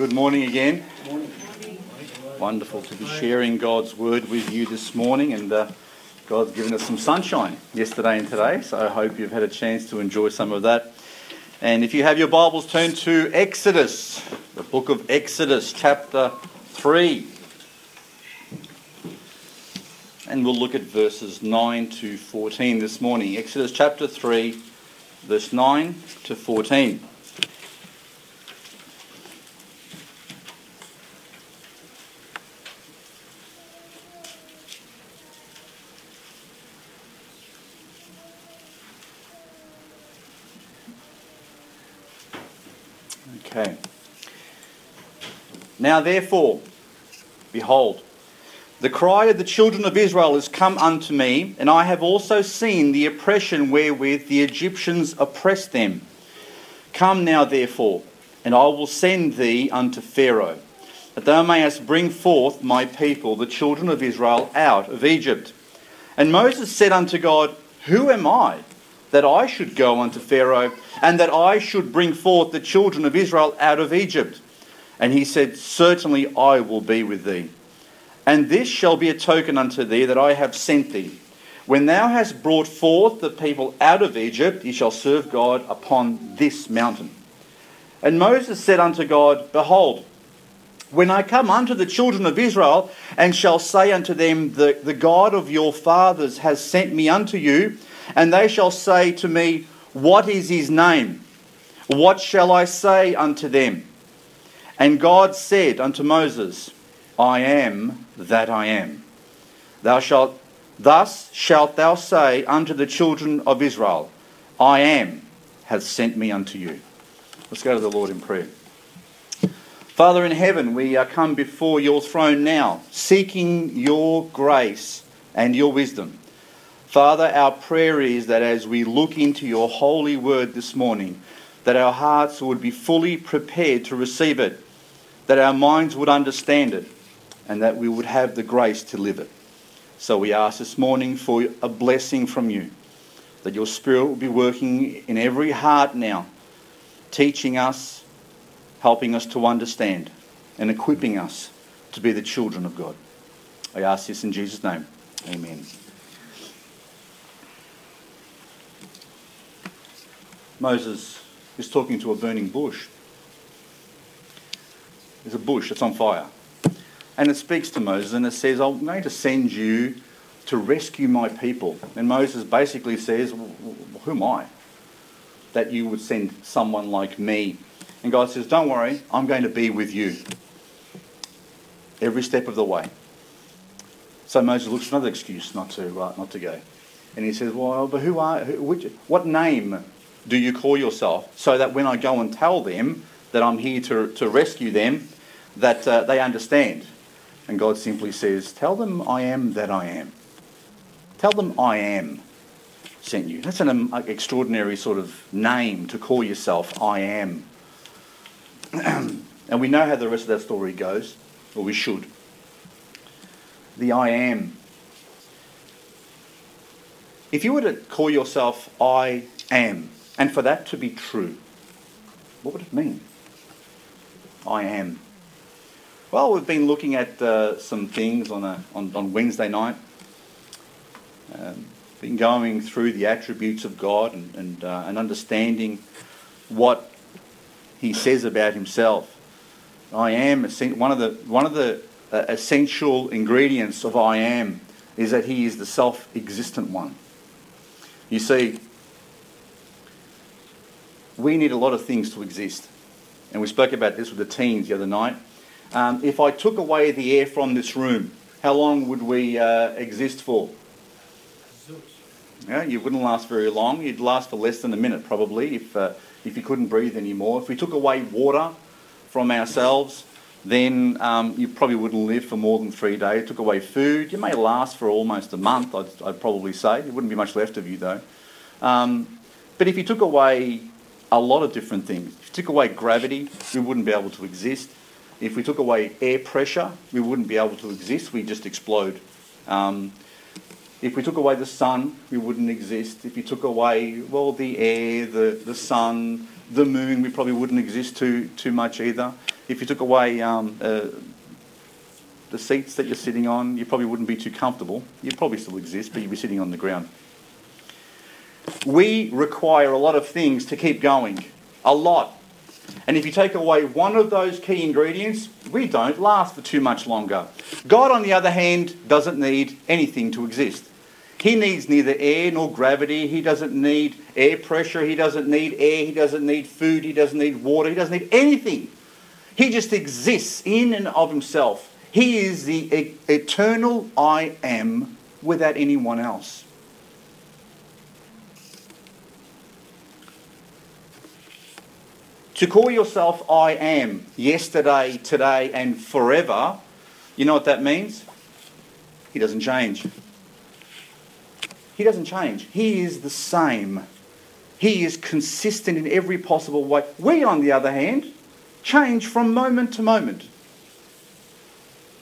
Good morning again. Wonderful to be sharing God's word with you this morning, and uh, God's given us some sunshine yesterday and today, so I hope you've had a chance to enjoy some of that. And if you have your Bibles, turn to Exodus, the book of Exodus, chapter 3. And we'll look at verses 9 to 14 this morning. Exodus chapter 3, verse 9 to 14. Okay. Now, therefore, behold, the cry of the children of Israel is come unto me, and I have also seen the oppression wherewith the Egyptians oppress them. Come now, therefore, and I will send thee unto Pharaoh, that thou mayest bring forth my people, the children of Israel, out of Egypt. And Moses said unto God, Who am I that I should go unto Pharaoh, and that I should bring forth the children of Israel out of Egypt. And he said, Certainly I will be with thee. And this shall be a token unto thee that I have sent thee. When thou hast brought forth the people out of Egypt, ye shall serve God upon this mountain. And Moses said unto God, Behold, when I come unto the children of Israel, and shall say unto them, The, the God of your fathers has sent me unto you, and they shall say to me, What is his name? What shall I say unto them? And God said unto Moses, I am that I am. Thou shalt thus shalt thou say unto the children of Israel, I am hath sent me unto you. Let's go to the Lord in prayer. Father in heaven, we are come before your throne now, seeking your grace and your wisdom. Father, our prayer is that as we look into your holy word this morning, that our hearts would be fully prepared to receive it, that our minds would understand it, and that we would have the grace to live it. So we ask this morning for a blessing from you, that your Spirit will be working in every heart now, teaching us, helping us to understand, and equipping us to be the children of God. I ask this in Jesus' name. Amen. Moses is talking to a burning bush. There's a bush that's on fire. And it speaks to Moses and it says, I'm going to send you to rescue my people. And Moses basically says, Who am I? That you would send someone like me. And God says, Don't worry, I'm going to be with you every step of the way. So Moses looks for another excuse not to, uh, not to go. And he says, Well, but who are, who, which, what name do you call yourself? So that when I go and tell them that I'm here to, to rescue them, that uh, they understand. And God simply says, Tell them I am that I am. Tell them I am sent you. That's an um, extraordinary sort of name to call yourself, I am. and we know how the rest of that story goes, or we should. The I am. If you were to call yourself I am, and for that to be true, what would it mean? I am. Well, we've been looking at uh, some things on, a, on, on Wednesday night. Um, been going through the attributes of God and, and, uh, and understanding what He says about Himself. I am one of the one of the uh, essential ingredients of I am is that He is the self-existent one. You see, we need a lot of things to exist. And we spoke about this with the teens the other night. Um, if I took away the air from this room, how long would we uh, exist for? Yeah, you wouldn't last very long. You'd last for less than a minute, probably, if, uh, if you couldn't breathe anymore. If we took away water from ourselves, then um, you probably wouldn't live for more than three days. Took away food, you may last for almost a month, I'd, I'd probably say. There wouldn't be much left of you, though. Um, but if you took away a lot of different things. If you took away gravity, we wouldn't be able to exist. If we took away air pressure, we wouldn't be able to exist. We'd just explode. Um, if we took away the sun, we wouldn't exist. If you took away, well, the air, the, the sun, the moon, we probably wouldn't exist too, too much either. if you took away um, uh, the seats that you're sitting on, you probably wouldn't be too comfortable. You'd probably still exist, but you'd be sitting on the ground. We require a lot of things to keep going. A lot. And if you take away one of those key ingredients, we don't last for too much longer. God, on the other hand, doesn't need anything to exist. He needs neither air nor gravity. He doesn't need air pressure. He doesn't need air. He doesn't need food. He doesn't need water. He doesn't need anything. He just exists in and of himself. He is the eternal I am without anyone else. To call yourself I am yesterday, today, and forever, you know what that means? He doesn't change. He doesn't change. He is the same. He is consistent in every possible way. We, on the other hand, change from moment to moment.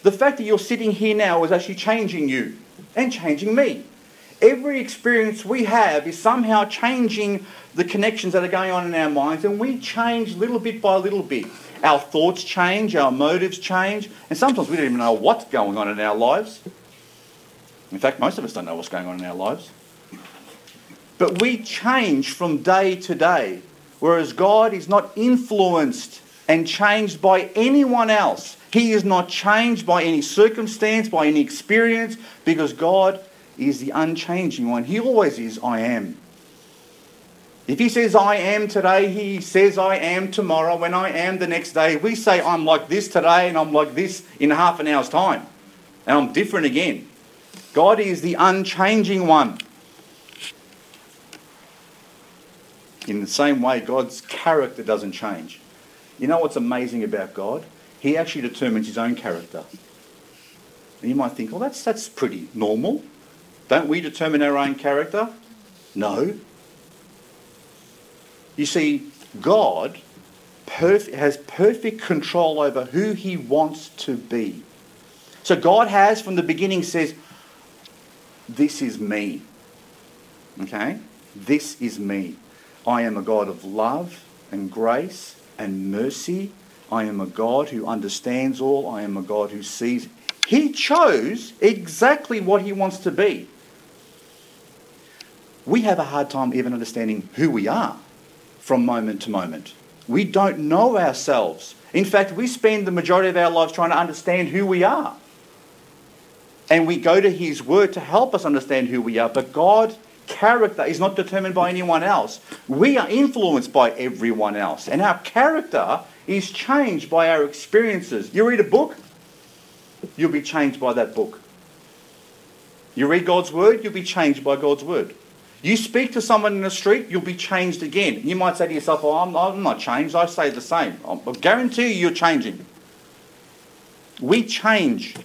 The fact that you're sitting here now is actually changing you and changing me. Every experience we have is somehow changing the connections that are going on in our minds, and we change little bit by little bit. Our thoughts change, our motives change, and sometimes we don't even know what's going on in our lives. In fact, most of us don't know what's going on in our lives. But we change from day to day, whereas God is not influenced and changed by anyone else. He is not changed by any circumstance, by any experience, because God is the unchanging one. He always is, I am. If he says I am today, he says I am tomorrow. When I am the next day, we say I'm like this today and I'm like this in half an hour's time. And I'm different again. God is the unchanging one. In the same way, God's character doesn't change. You know what's amazing about God? He actually determines his own character. And you might think, well, that's, that's pretty normal. Don't we determine our own character? No. You see, God perf- has perfect control over who he wants to be. So God has, from the beginning, says, This is me. Okay? This is me. I am a God of love and grace and mercy. I am a God who understands all. I am a God who sees. He chose exactly what he wants to be. We have a hard time even understanding who we are from moment to moment. We don't know ourselves. In fact, we spend the majority of our lives trying to understand who we are. And we go to His Word to help us understand who we are. But God's character is not determined by anyone else. We are influenced by everyone else. And our character is changed by our experiences. You read a book, you'll be changed by that book. You read God's word, you'll be changed by God's word. You speak to someone in the street, you'll be changed again. You might say to yourself, oh, I'm, I'm not changed, I stay the same. I guarantee you, you're changing. We change.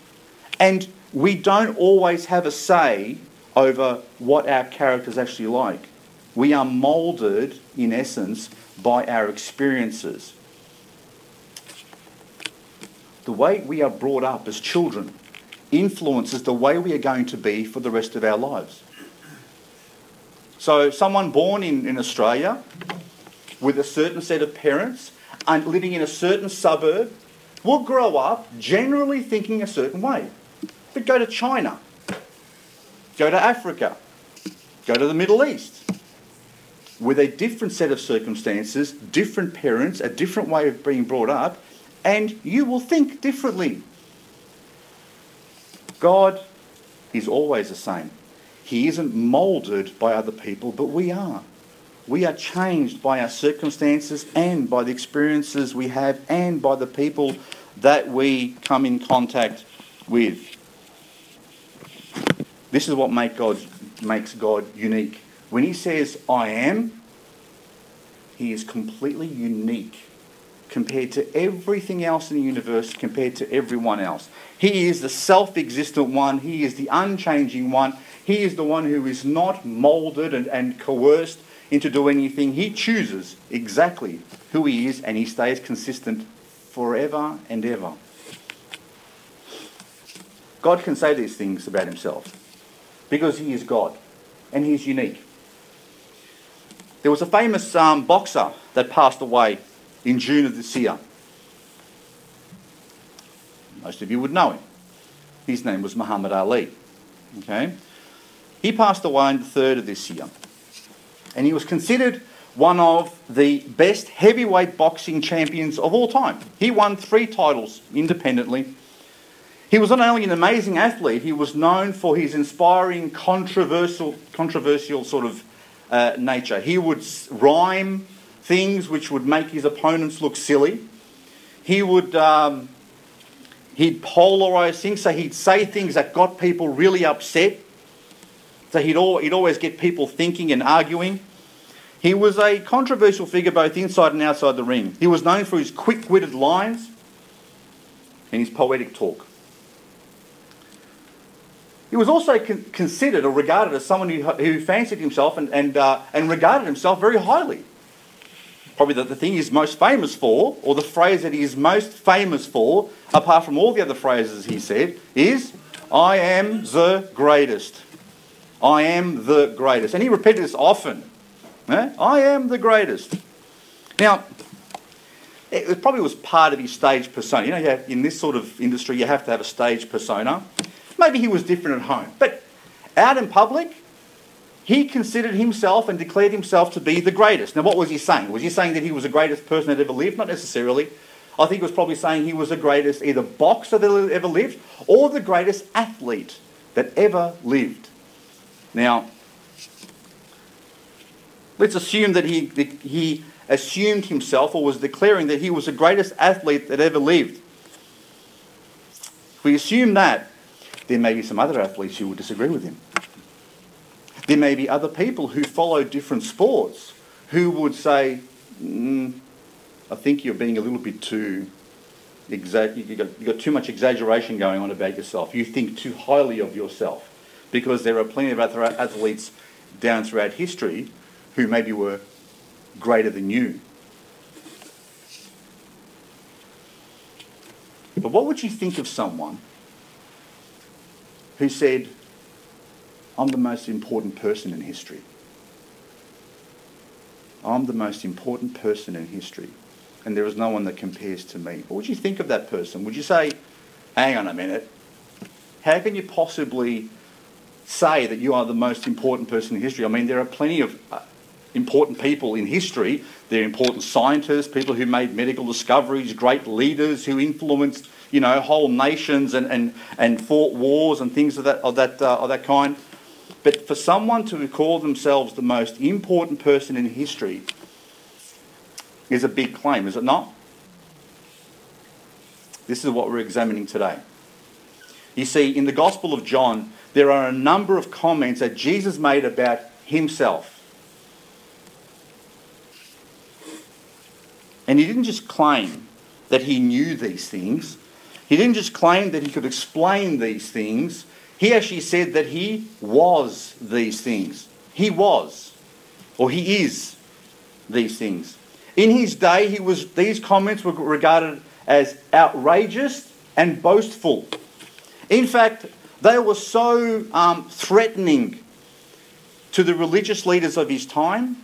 And we don't always have a say over what our character is actually like. We are moulded, in essence, by our experiences. The way we are brought up as children influences the way we are going to be for the rest of our lives. So, someone born in, in Australia with a certain set of parents and living in a certain suburb will grow up generally thinking a certain way. But go to China, go to Africa, go to the Middle East, with a different set of circumstances, different parents, a different way of being brought up, and you will think differently. God is always the same. He isn't moulded by other people, but we are. We are changed by our circumstances and by the experiences we have and by the people that we come in contact with. This is what make God, makes God unique. When He says, I am, He is completely unique compared to everything else in the universe, compared to everyone else. He is the self existent one, He is the unchanging one, He is the one who is not moulded and, and coerced into doing anything. He chooses exactly who He is and He stays consistent forever and ever. God can say these things about Himself because He is God and He's unique. There was a famous um, boxer that passed away in June of this year. Most of you would know him. His name was Muhammad Ali. Okay? He passed away in the third of this year. And he was considered one of the best heavyweight boxing champions of all time. He won three titles independently. He was not only an amazing athlete, he was known for his inspiring, controversial, controversial sort of uh, nature. He would rhyme things which would make his opponents look silly. He would um, he'd polarize things, so he'd say things that got people really upset. So he'd, he'd always get people thinking and arguing. He was a controversial figure both inside and outside the ring. He was known for his quick witted lines and his poetic talk. He was also con- considered or regarded as someone who, who fancied himself and, and, uh, and regarded himself very highly. Probably the, the thing he's most famous for, or the phrase that he is most famous for, apart from all the other phrases he said, is, I am the greatest. I am the greatest. And he repeated this often. Eh? I am the greatest. Now, it probably was part of his stage persona. You know, you have, in this sort of industry, you have to have a stage persona. Maybe he was different at home. But out in public, he considered himself and declared himself to be the greatest. Now, what was he saying? Was he saying that he was the greatest person that ever lived? Not necessarily. I think he was probably saying he was the greatest either boxer that ever lived or the greatest athlete that ever lived. Now, Let's assume that he, he assumed himself or was declaring that he was the greatest athlete that ever lived. If we assume that, there may be some other athletes who would disagree with him. There may be other people who follow different sports who would say, mm, I think you're being a little bit too, exa- you've got, you've got too much exaggeration going on about yourself. You think too highly of yourself. Because there are plenty of other athletes down throughout history who maybe were greater than you. But what would you think of someone who said, I'm the most important person in history? I'm the most important person in history, and there is no one that compares to me. What would you think of that person? Would you say, hang on a minute, how can you possibly say that you are the most important person in history? I mean, there are plenty of uh, important people in history. They're important scientists, people who made medical discoveries, great leaders who influenced, you know, whole nations and, and, and fought wars and things of that, of, that, uh, of that kind. But for someone to call themselves the most important person in history is a big claim, is it not? This is what we're examining today. You see, in the Gospel of John, there are a number of comments that Jesus made about himself. And he didn't just claim that he knew these things, he didn't just claim that he could explain these things. He actually said that he was these things. He was, or he is these things. In his day, he was, these comments were regarded as outrageous and boastful. In fact, they were so um, threatening to the religious leaders of his time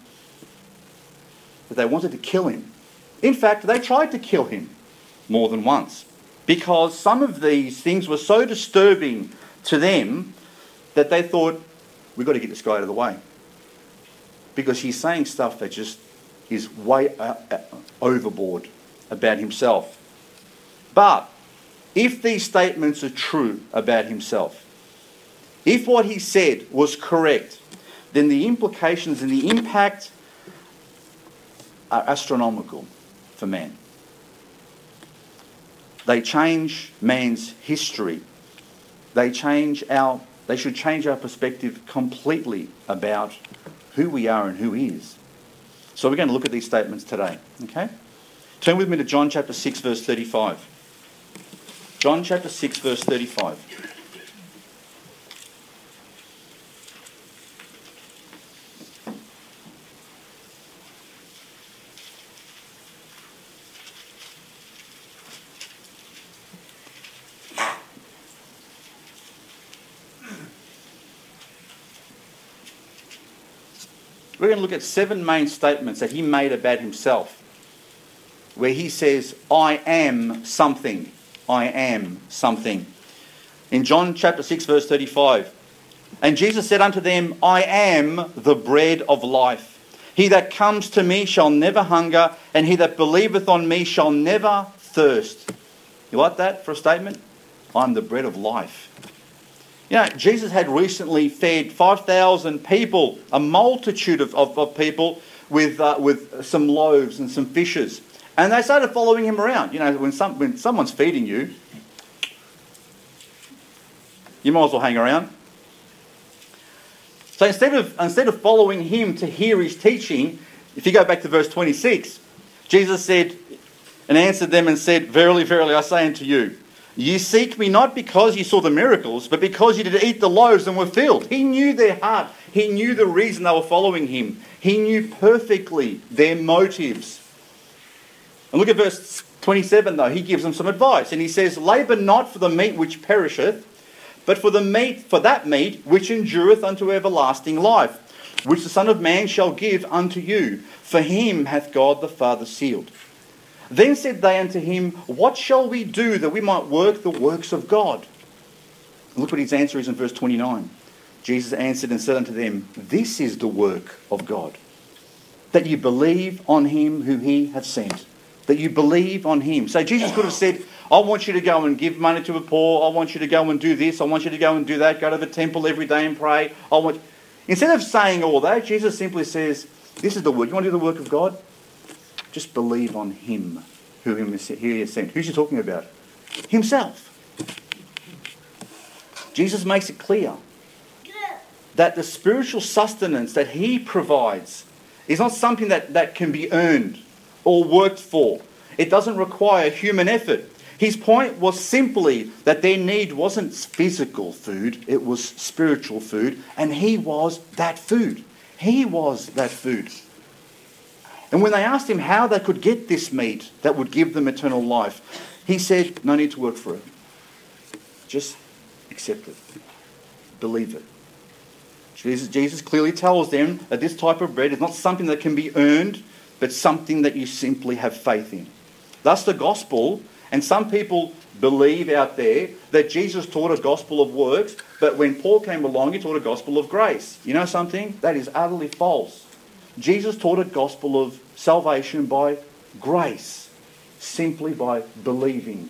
that they wanted to kill him. In fact, they tried to kill him more than once because some of these things were so disturbing to them that they thought, we've got to get this guy out of the way. Because he's saying stuff that just is way uh, uh, overboard about himself. But if these statements are true about himself, if what he said was correct, then the implications and the impact are astronomical for man. They change man's history. They change our they should change our perspective completely about who we are and who he is. So we're going to look at these statements today. Okay? Turn with me to John chapter 6, verse 35. John chapter 6, verse 35. We're going to look at seven main statements that he made about himself, where he says, I am something. I am something. In John chapter 6, verse 35, and Jesus said unto them, I am the bread of life. He that comes to me shall never hunger, and he that believeth on me shall never thirst. You like that for a statement? I'm the bread of life. You know, Jesus had recently fed 5,000 people, a multitude of, of, of people, with, uh, with some loaves and some fishes. And they started following him around. You know, when, some, when someone's feeding you, you might as well hang around. So instead of, instead of following him to hear his teaching, if you go back to verse 26, Jesus said and answered them and said, Verily, verily, I say unto you, Ye seek me not because ye saw the miracles, but because ye did eat the loaves and were filled. He knew their heart. He knew the reason they were following him. He knew perfectly their motives. And look at verse 27 though. He gives them some advice. And he says, Labour not for the meat which perisheth, but for the meat, for that meat which endureth unto everlasting life, which the Son of Man shall give unto you. For him hath God the Father sealed. Then said they unto him, What shall we do that we might work the works of God? look what his answer is in verse 29. Jesus answered and said unto them, This is the work of God, that you believe on him who he hath sent. That you believe on him. So Jesus could have said, I want you to go and give money to the poor. I want you to go and do this. I want you to go and do that. Go to the temple every day and pray. I want. Instead of saying all that, Jesus simply says, This is the work. You want to do the work of God? Just believe on Him who He has sent. Who's He talking about? Himself. Jesus makes it clear that the spiritual sustenance that He provides is not something that, that can be earned or worked for. It doesn't require human effort. His point was simply that their need wasn't physical food, it was spiritual food, and He was that food. He was that food. And when they asked him how they could get this meat that would give them eternal life, he said, No need to work for it. Just accept it. Believe it. Jesus, Jesus clearly tells them that this type of bread is not something that can be earned, but something that you simply have faith in. Thus, the gospel, and some people believe out there that Jesus taught a gospel of works, but when Paul came along, he taught a gospel of grace. You know something? That is utterly false. Jesus taught a gospel of salvation by grace, simply by believing.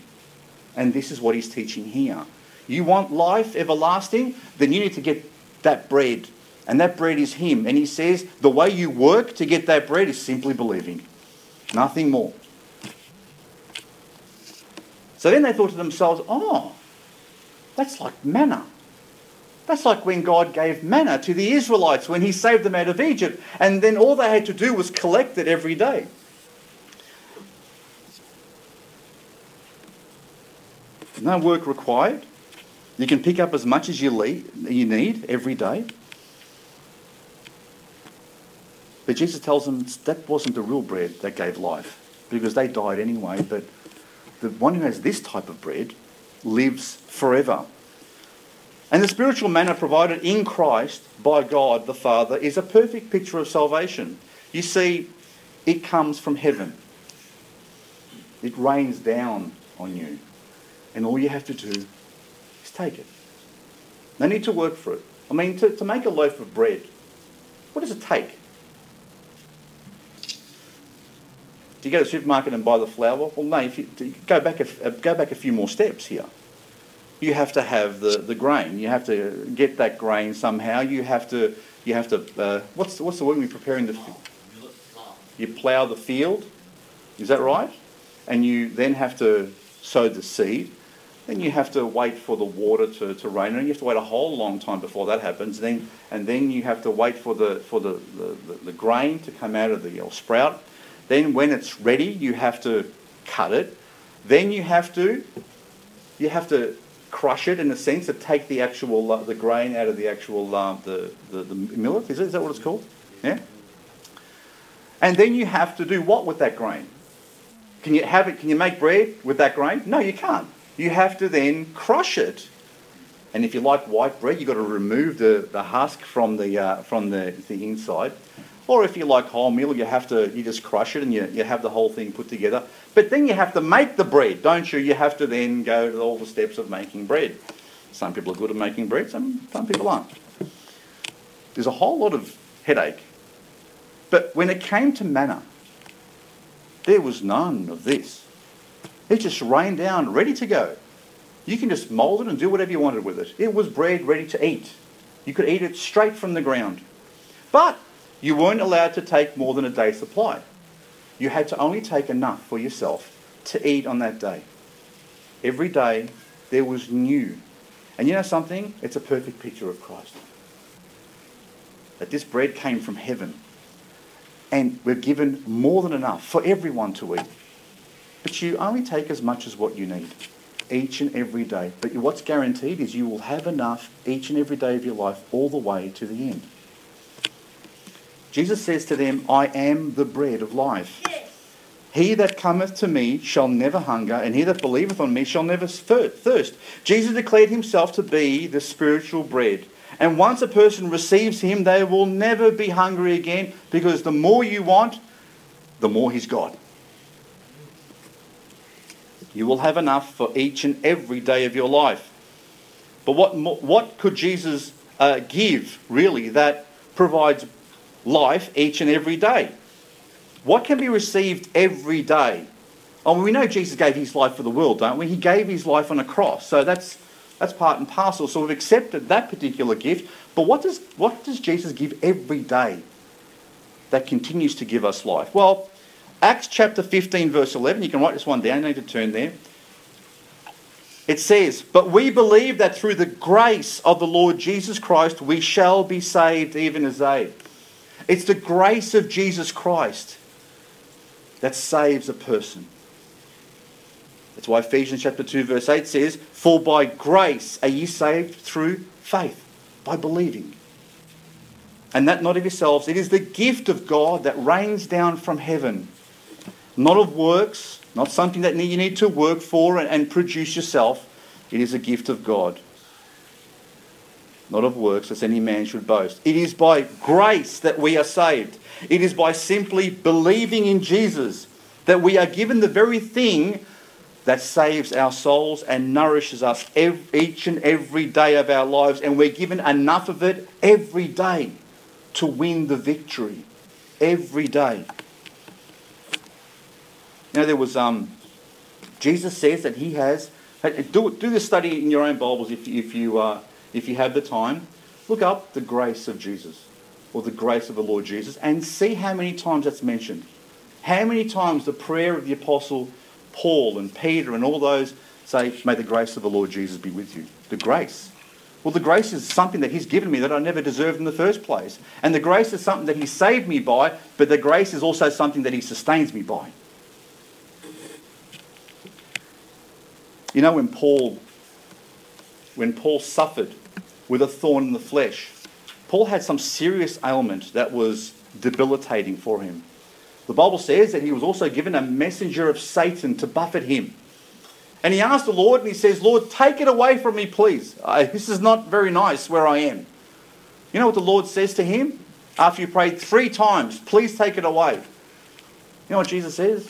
And this is what he's teaching here. You want life everlasting? Then you need to get that bread. And that bread is him. And he says the way you work to get that bread is simply believing. Nothing more. So then they thought to themselves, oh, that's like manna. That's like when God gave manna to the Israelites when He saved them out of Egypt, and then all they had to do was collect it every day. No work required. You can pick up as much as you, need every day. But Jesus tells them that wasn't the real bread that gave life, because they died anyway. But the one who has this type of bread lives forever. And the spiritual manna provided in Christ by God the Father is a perfect picture of salvation. You see, it comes from heaven, it rains down on you. And all you have to do is take it. No need to work for it. I mean, to, to make a loaf of bread, what does it take? Do you go to the supermarket and buy the flour? Well, no. If you, go back a, go back a few more steps here you have to have the, the grain. You have to get that grain somehow. You have to you have to uh, what's the, what's the word we're preparing the field? you plough the field. Is that right? And you then have to sow the seed. Then you have to wait for the water to, to rain, and you have to wait a whole long time before that happens. Then and then you have to wait for the for the, the, the, the grain to come out of the or sprout. Then when it's ready, you have to cut it. Then you have to you have to crush it in a sense to take the actual uh, the grain out of the actual uh, the, the, the millet. Is, it, is that what it's called? Yeah. And then you have to do what with that grain? Can you have it? Can you make bread with that grain? No, you can't. You have to then crush it. And if you like white bread, you've got to remove the, the husk from the uh, from the, the inside. Or if you like wholemeal, you have to you just crush it and you, you have the whole thing put together. But then you have to make the bread, don't you? You have to then go to all the steps of making bread. Some people are good at making bread, some, some people aren't. There's a whole lot of headache. But when it came to manna, there was none of this. It just rained down, ready to go. You can just mold it and do whatever you wanted with it. It was bread ready to eat. You could eat it straight from the ground. But you weren't allowed to take more than a day's supply. You had to only take enough for yourself to eat on that day. Every day there was new. And you know something? It's a perfect picture of Christ. That this bread came from heaven. And we're given more than enough for everyone to eat. But you only take as much as what you need each and every day. But what's guaranteed is you will have enough each and every day of your life all the way to the end. Jesus says to them, I am the bread of life. He that cometh to me shall never hunger, and he that believeth on me shall never thirst. Jesus declared himself to be the spiritual bread. And once a person receives him, they will never be hungry again because the more you want, the more he's got. You will have enough for each and every day of your life. But what, what could Jesus uh, give, really, that provides life each and every day? What can be received every day? Oh, we know Jesus gave his life for the world, don't we? He gave his life on a cross. So that's, that's part and parcel. So we've accepted that particular gift. But what does, what does Jesus give every day that continues to give us life? Well, Acts chapter 15, verse 11. You can write this one down. You need to turn there. It says, But we believe that through the grace of the Lord Jesus Christ we shall be saved even as they. It's the grace of Jesus Christ that saves a person. That's why Ephesians chapter 2, verse 8 says, For by grace are ye saved through faith, by believing. And that not of yourselves, it is the gift of God that rains down from heaven not of works, not something that you need to work for and produce yourself. It is a gift of God. Not of works, as any man should boast. It is by grace that we are saved. It is by simply believing in Jesus that we are given the very thing that saves our souls and nourishes us each and every day of our lives. And we're given enough of it every day to win the victory. Every day. Now, there was, um, Jesus says that he has, do, do this study in your own Bibles if, if, you, uh, if you have the time. Look up the grace of Jesus or the grace of the Lord Jesus and see how many times that's mentioned. How many times the prayer of the Apostle Paul and Peter and all those say, May the grace of the Lord Jesus be with you. The grace. Well, the grace is something that He's given me that I never deserved in the first place. And the grace is something that He saved me by, but the grace is also something that He sustains me by. You know when Paul when Paul suffered with a thorn in the flesh, Paul had some serious ailment that was debilitating for him. The Bible says that he was also given a messenger of Satan to buffet him. And he asked the Lord, and he says, Lord, take it away from me, please. Uh, this is not very nice where I am. You know what the Lord says to him? After you prayed three times, please take it away. You know what Jesus says?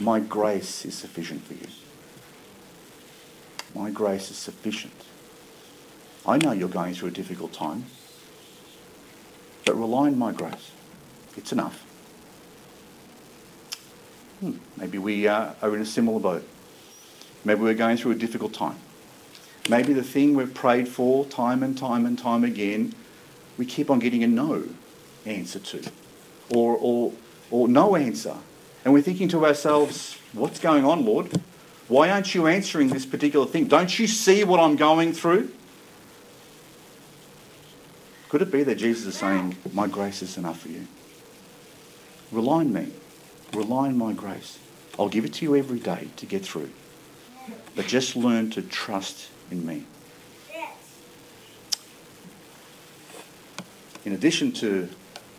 My grace is sufficient for you. My grace is sufficient. I know you're going through a difficult time, but rely on my grace. It's enough. Hmm, maybe we uh, are in a similar boat. Maybe we're going through a difficult time. Maybe the thing we've prayed for time and time and time again, we keep on getting a no answer to, or, or, or no answer. And we're thinking to ourselves, what's going on, Lord? Why aren't you answering this particular thing? Don't you see what I'm going through? Could it be that Jesus is saying, My grace is enough for you? Rely on me. Rely on my grace. I'll give it to you every day to get through. But just learn to trust in me. In addition to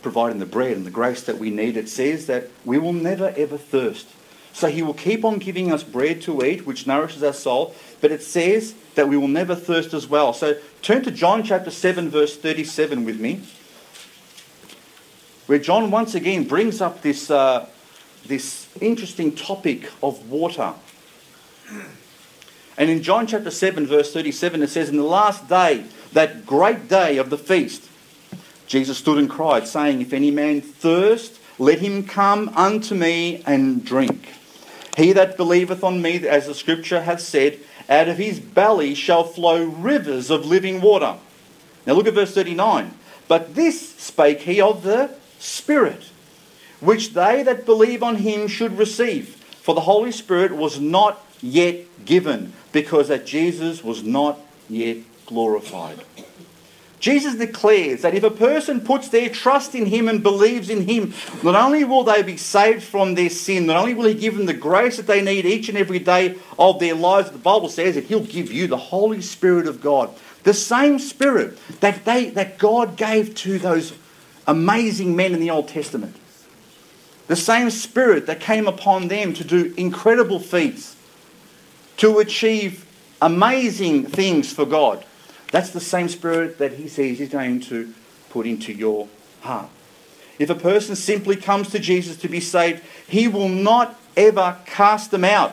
providing the bread and the grace that we need, it says that we will never ever thirst. So he will keep on giving us bread to eat, which nourishes our soul, but it says that we will never thirst as well. So turn to John chapter 7, verse 37 with me. where John once again brings up this, uh, this interesting topic of water. And in John chapter 7, verse 37, it says, In the last day, that great day of the feast, Jesus stood and cried, saying, If any man thirst, let him come unto me and drink. He that believeth on me, as the scripture hath said, out of his belly shall flow rivers of living water. Now look at verse 39. But this spake he of the Spirit, which they that believe on him should receive. For the Holy Spirit was not yet given, because that Jesus was not yet glorified. Jesus declares that if a person puts their trust in him and believes in him, not only will they be saved from their sin, not only will he give them the grace that they need each and every day of their lives, the Bible says that he'll give you the Holy Spirit of God. The same Spirit that, they, that God gave to those amazing men in the Old Testament. The same Spirit that came upon them to do incredible feats, to achieve amazing things for God. That's the same spirit that he says he's going to put into your heart. If a person simply comes to Jesus to be saved, he will not ever cast them out.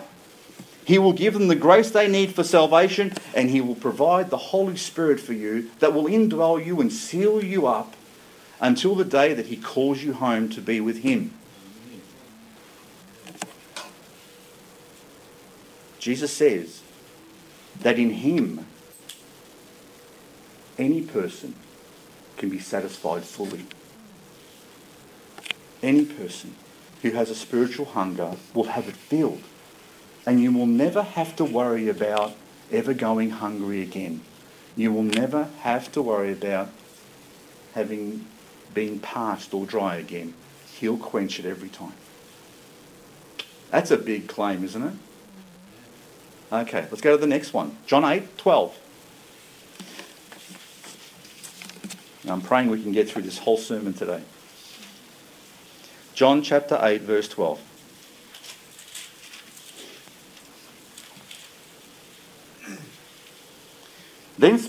He will give them the grace they need for salvation, and he will provide the Holy Spirit for you that will indwell you and seal you up until the day that he calls you home to be with him. Jesus says that in him any person can be satisfied fully. Any person who has a spiritual hunger will have it filled. And you will never have to worry about ever going hungry again. You will never have to worry about having been parched or dry again. He'll quench it every time. That's a big claim, isn't it? Okay, let's go to the next one. John 8, 12. I'm praying we can get through this whole sermon today. John chapter 8, verse 12. Then,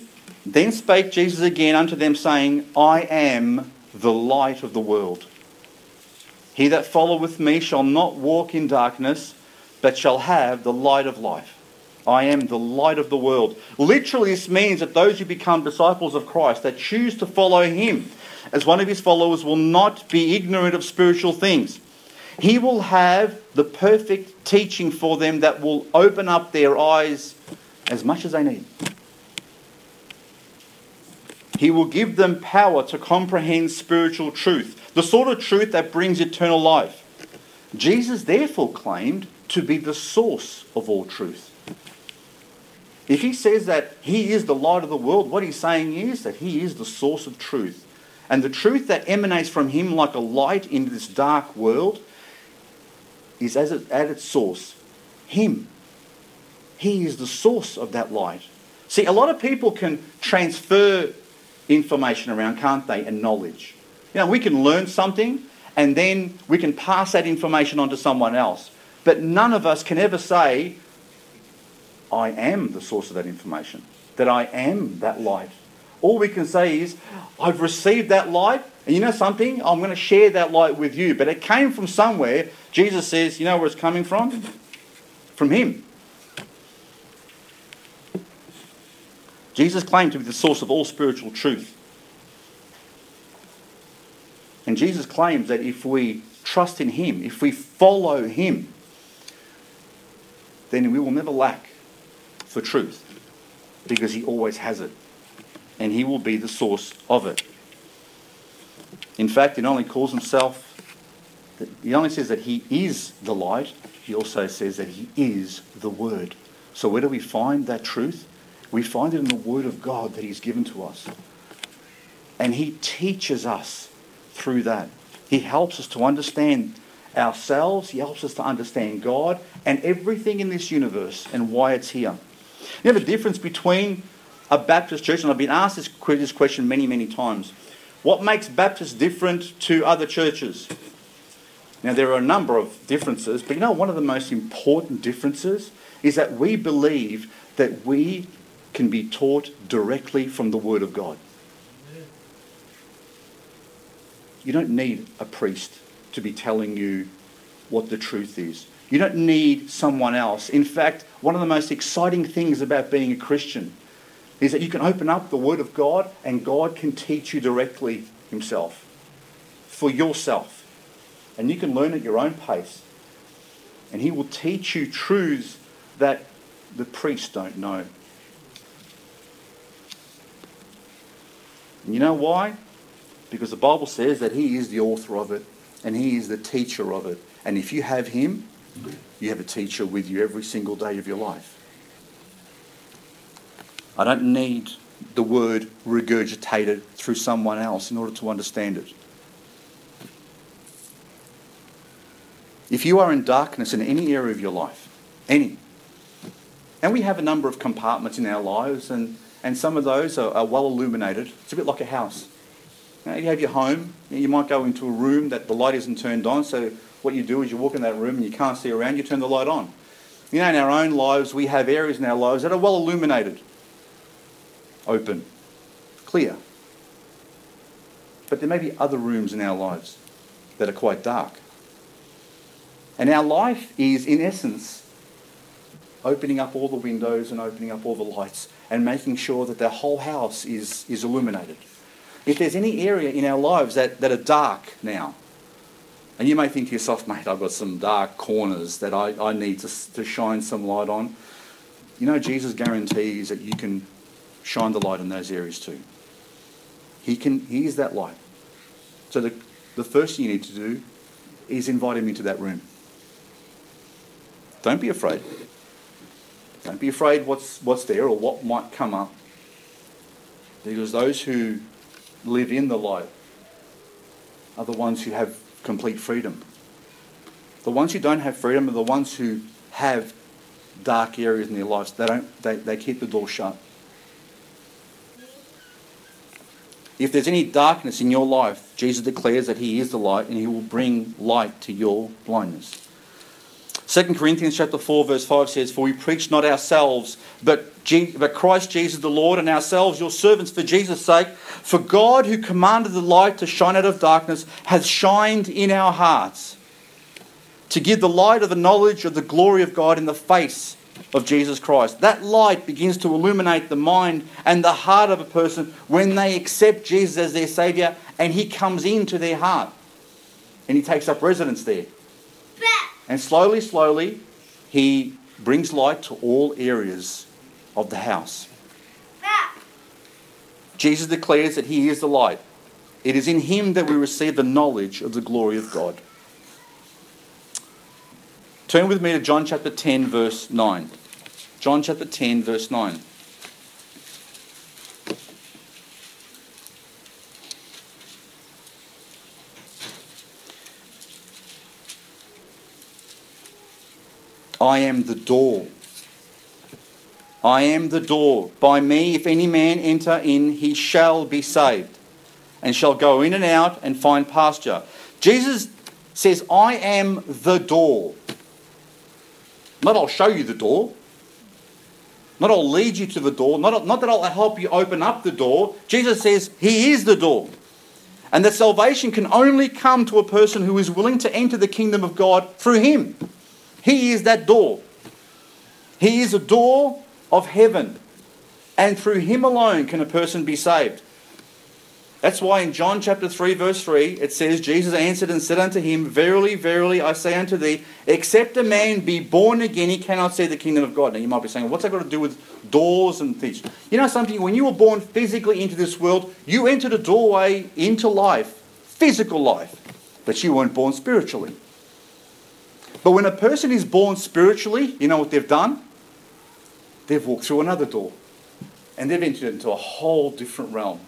then spake Jesus again unto them, saying, I am the light of the world. He that followeth me shall not walk in darkness, but shall have the light of life. I am the light of the world. Literally, this means that those who become disciples of Christ, that choose to follow him as one of his followers, will not be ignorant of spiritual things. He will have the perfect teaching for them that will open up their eyes as much as they need. He will give them power to comprehend spiritual truth, the sort of truth that brings eternal life. Jesus therefore claimed to be the source of all truth. If he says that he is the light of the world, what he's saying is that he is the source of truth. And the truth that emanates from him like a light in this dark world is as it, at its source him. He is the source of that light. See, a lot of people can transfer information around, can't they, and knowledge. You know, we can learn something and then we can pass that information on to someone else. But none of us can ever say, I am the source of that information, that I am that light. All we can say is, I've received that light, and you know something? I'm going to share that light with you. But it came from somewhere. Jesus says, you know where it's coming from? From Him. Jesus claimed to be the source of all spiritual truth. And Jesus claims that if we trust in Him, if we follow Him, then we will never lack for truth because he always has it and he will be the source of it. In fact, he not only calls himself, he only says that he is the light, he also says that he is the Word. So, where do we find that truth? We find it in the Word of God that he's given to us. And he teaches us through that. He helps us to understand ourselves, he helps us to understand God and everything in this universe and why it's here. You have a difference between a Baptist church, and I've been asked this question many, many times. What makes Baptists different to other churches? Now, there are a number of differences, but you know, one of the most important differences is that we believe that we can be taught directly from the Word of God. you don't need a priest to be telling you what the truth is. You don't need someone else. In fact, one of the most exciting things about being a Christian is that you can open up the Word of God and God can teach you directly Himself for yourself. And you can learn at your own pace. And He will teach you truths that the priests don't know. And you know why? Because the Bible says that He is the author of it and He is the teacher of it. And if you have Him, you have a teacher with you every single day of your life. I don't need the word regurgitated through someone else in order to understand it. If you are in darkness in any area of your life, any, and we have a number of compartments in our lives, and, and some of those are, are well illuminated. It's a bit like a house. You, you have your home, you might go into a room that the light isn't turned on, so what you do is you walk in that room and you can't see around, you turn the light on. You know, in our own lives, we have areas in our lives that are well illuminated, open, clear. But there may be other rooms in our lives that are quite dark. And our life is, in essence, opening up all the windows and opening up all the lights and making sure that the whole house is, is illuminated. If there's any area in our lives that, that are dark now, and you may think to yourself, mate, I've got some dark corners that I, I need to, to shine some light on. You know, Jesus guarantees that you can shine the light in those areas too. He, can, he is that light. So the, the first thing you need to do is invite him into that room. Don't be afraid. Don't be afraid what's, what's there or what might come up. Because those who live in the light are the ones who have complete freedom. The ones who don't have freedom are the ones who have dark areas in their lives. They, don't, they, they keep the door shut. If there's any darkness in your life, Jesus declares that He is the light and He will bring light to your blindness. 2 Corinthians chapter 4 verse 5 says, For we preach not ourselves, but, Je- but Christ Jesus the Lord, and ourselves your servants for Jesus' sake. For God, who commanded the light to shine out of darkness, has shined in our hearts to give the light of the knowledge of the glory of God in the face of Jesus Christ. That light begins to illuminate the mind and the heart of a person when they accept Jesus as their Saviour and He comes into their heart and He takes up residence there. And slowly, slowly, he brings light to all areas of the house. Jesus declares that he is the light. It is in him that we receive the knowledge of the glory of God. Turn with me to John chapter 10, verse 9. John chapter 10, verse 9. I am the door. I am the door. By me, if any man enter in, he shall be saved, and shall go in and out and find pasture. Jesus says, I am the door. Not I'll show you the door. Not I'll lead you to the door. Not, not that I'll help you open up the door. Jesus says, He is the door. And that salvation can only come to a person who is willing to enter the kingdom of God through Him. He is that door. He is a door of heaven. And through him alone can a person be saved. That's why in John chapter 3, verse 3, it says, Jesus answered and said unto him, Verily, verily, I say unto thee, except a man be born again, he cannot see the kingdom of God. Now you might be saying, What's that got to do with doors and things? You know something? When you were born physically into this world, you entered a doorway into life, physical life, but you weren't born spiritually. But when a person is born spiritually, you know what they've done? They've walked through another door. And they've entered into a whole different realm.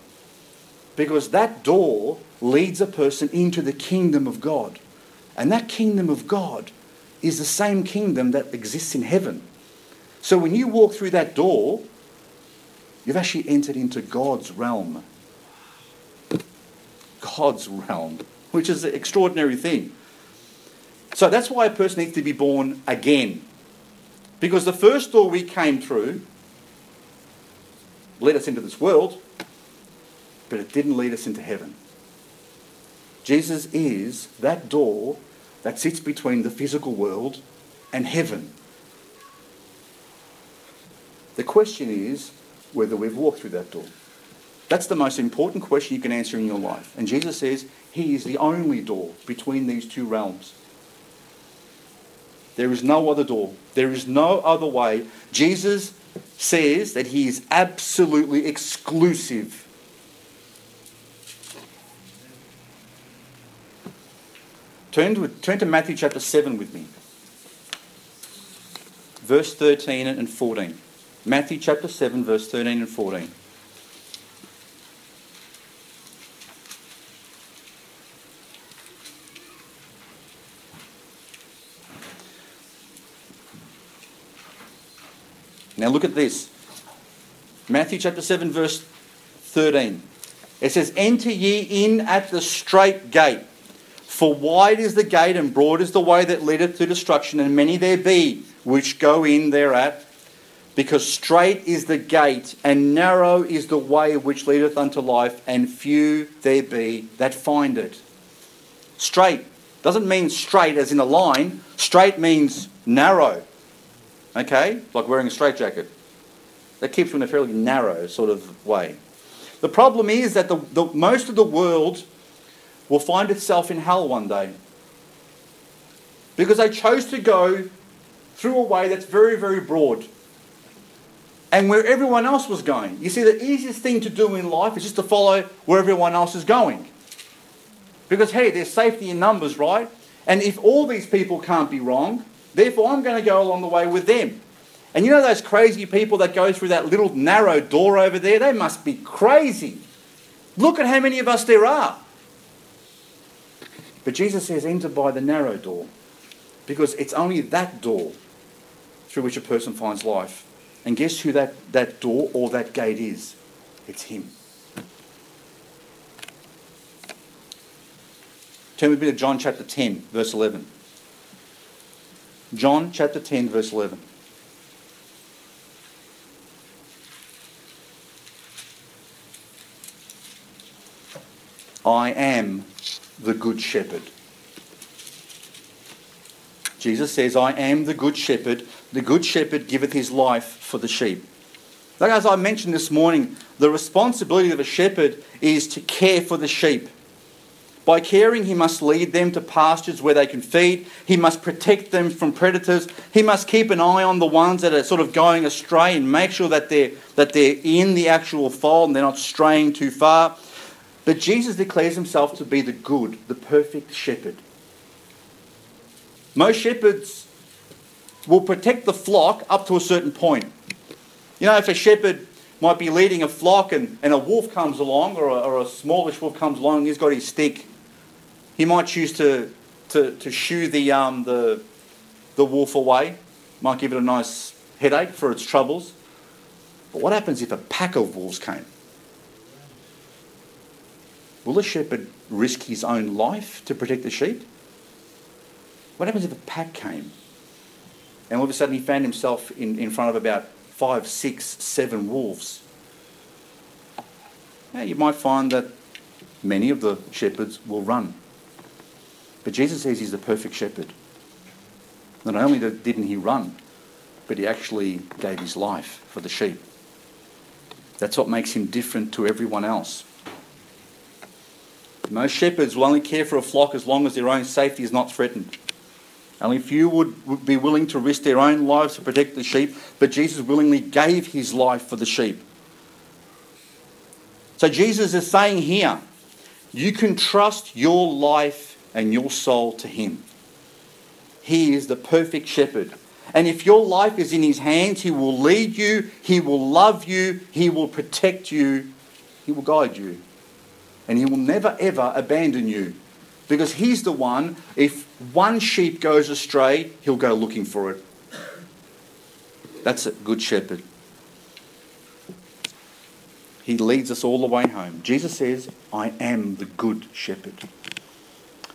Because that door leads a person into the kingdom of God. And that kingdom of God is the same kingdom that exists in heaven. So when you walk through that door, you've actually entered into God's realm. God's realm, which is an extraordinary thing. So that's why a person needs to be born again. Because the first door we came through led us into this world, but it didn't lead us into heaven. Jesus is that door that sits between the physical world and heaven. The question is whether we've walked through that door. That's the most important question you can answer in your life. And Jesus says he is the only door between these two realms. There is no other door. There is no other way. Jesus says that he is absolutely exclusive. Turn to, turn to Matthew chapter 7 with me. Verse 13 and 14. Matthew chapter 7, verse 13 and 14. Now look at this. Matthew chapter 7, verse 13. It says, Enter ye in at the strait gate. For wide is the gate and broad is the way that leadeth to destruction, and many there be which go in thereat. Because strait is the gate, and narrow is the way which leadeth unto life, and few there be that find it. Strait doesn't mean straight as in a line, strait means narrow. Okay? Like wearing a straitjacket. That keeps you in a fairly narrow sort of way. The problem is that the, the, most of the world will find itself in hell one day. Because they chose to go through a way that's very, very broad. And where everyone else was going. You see, the easiest thing to do in life is just to follow where everyone else is going. Because, hey, there's safety in numbers, right? And if all these people can't be wrong, Therefore, I'm going to go along the way with them. And you know those crazy people that go through that little narrow door over there? They must be crazy. Look at how many of us there are. But Jesus says, enter by the narrow door. Because it's only that door through which a person finds life. And guess who that, that door or that gate is? It's Him. Turn with me to John chapter 10, verse 11. John chapter 10, verse 11. I am the good shepherd. Jesus says, I am the good shepherd. The good shepherd giveth his life for the sheep. Like as I mentioned this morning, the responsibility of a shepherd is to care for the sheep. By caring, he must lead them to pastures where they can feed. He must protect them from predators. He must keep an eye on the ones that are sort of going astray and make sure that they're, that they're in the actual fold and they're not straying too far. But Jesus declares himself to be the good, the perfect shepherd. Most shepherds will protect the flock up to a certain point. You know, if a shepherd might be leading a flock and, and a wolf comes along or a, or a smallish wolf comes along he's got his stick he might choose to, to, to shoo the, um, the, the wolf away, might give it a nice headache for its troubles. But what happens if a pack of wolves came? Will the shepherd risk his own life to protect the sheep? What happens if a pack came? And all of a sudden he found himself in, in front of about five, six, seven wolves. Now you might find that many of the shepherds will run. But Jesus says he's the perfect shepherd. Not only didn't he run, but he actually gave his life for the sheep. That's what makes him different to everyone else. Most shepherds will only care for a flock as long as their own safety is not threatened. Only few would, would be willing to risk their own lives to protect the sheep, but Jesus willingly gave his life for the sheep. So Jesus is saying here, you can trust your life and your soul to Him. He is the perfect shepherd. And if your life is in His hands, He will lead you, He will love you, He will protect you, He will guide you. And He will never ever abandon you. Because He's the one, if one sheep goes astray, He'll go looking for it. That's a good shepherd. He leads us all the way home. Jesus says, I am the good shepherd.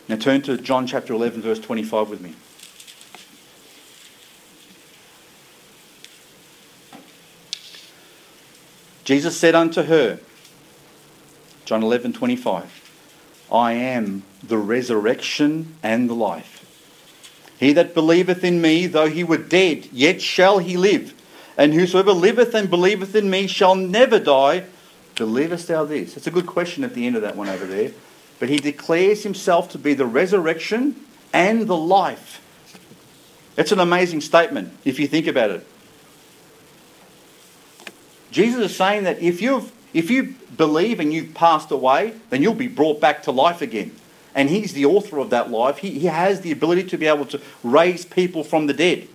Now turn to John chapter 11, verse 25 with me. Jesus said unto her, John 11, 25, I am the resurrection and the life. He that believeth in me, though he were dead, yet shall he live. And whosoever liveth and believeth in me shall never die. Believest thou this? It's a good question at the end of that one over there. But he declares himself to be the resurrection and the life. It's an amazing statement if you think about it. Jesus is saying that if you've if you believe and you've passed away, then you'll be brought back to life again. And he's the author of that life. He, he has the ability to be able to raise people from the dead.